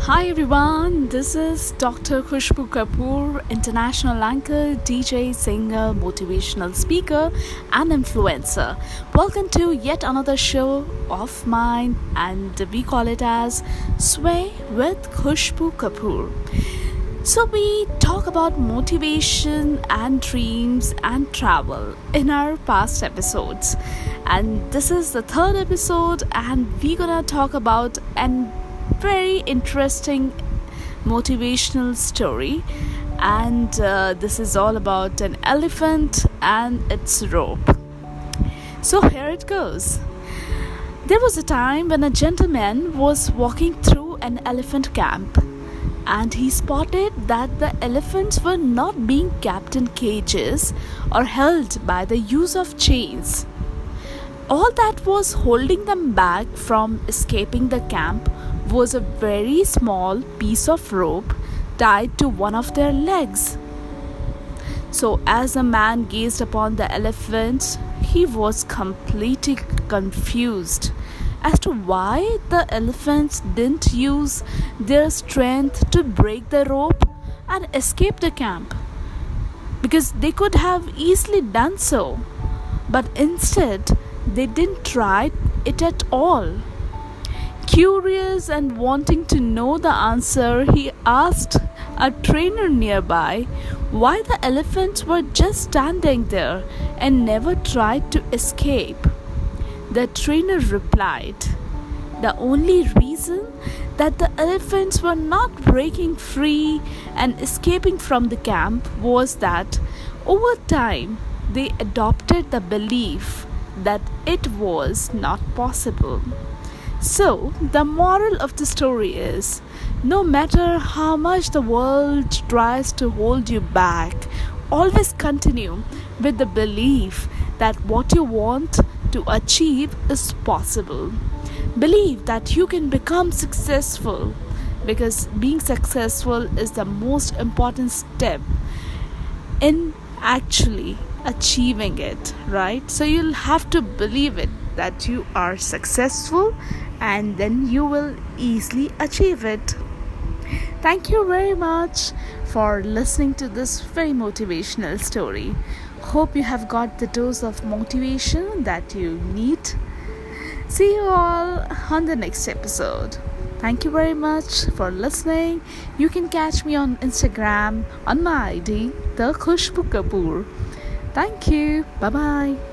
Hi everyone, this is Dr. Khushbu Kapoor, international anchor, DJ, singer, motivational speaker, and influencer. Welcome to yet another show of mine, and we call it as Sway with Khushbu Kapoor. So, we talk about motivation and dreams and travel in our past episodes, and this is the third episode, and we're gonna talk about an very interesting motivational story. And uh, this is all about an elephant and its rope. So here it goes. There was a time when a gentleman was walking through an elephant camp and he spotted that the elephants were not being kept in cages or held by the use of chains all that was holding them back from escaping the camp was a very small piece of rope tied to one of their legs. So, as the man gazed upon the elephant, he was completely confused as to why the elephants didn't use their strength to break the rope and escape the camp. Because they could have easily done so, but instead, they didn't try it at all. Curious and wanting to know the answer, he asked a trainer nearby why the elephants were just standing there and never tried to escape. The trainer replied, The only reason that the elephants were not breaking free and escaping from the camp was that over time they adopted the belief that it was not possible. So, the moral of the story is no matter how much the world tries to hold you back, always continue with the belief that what you want to achieve is possible. Believe that you can become successful because being successful is the most important step in actually achieving it, right? So you'll have to believe it that you are successful and then you will easily achieve it. Thank you very much for listening to this very motivational story. Hope you have got the dose of motivation that you need. See you all on the next episode. Thank you very much for listening. You can catch me on Instagram on my ID, the Khushbu Kapoor. Thank you. Bye bye.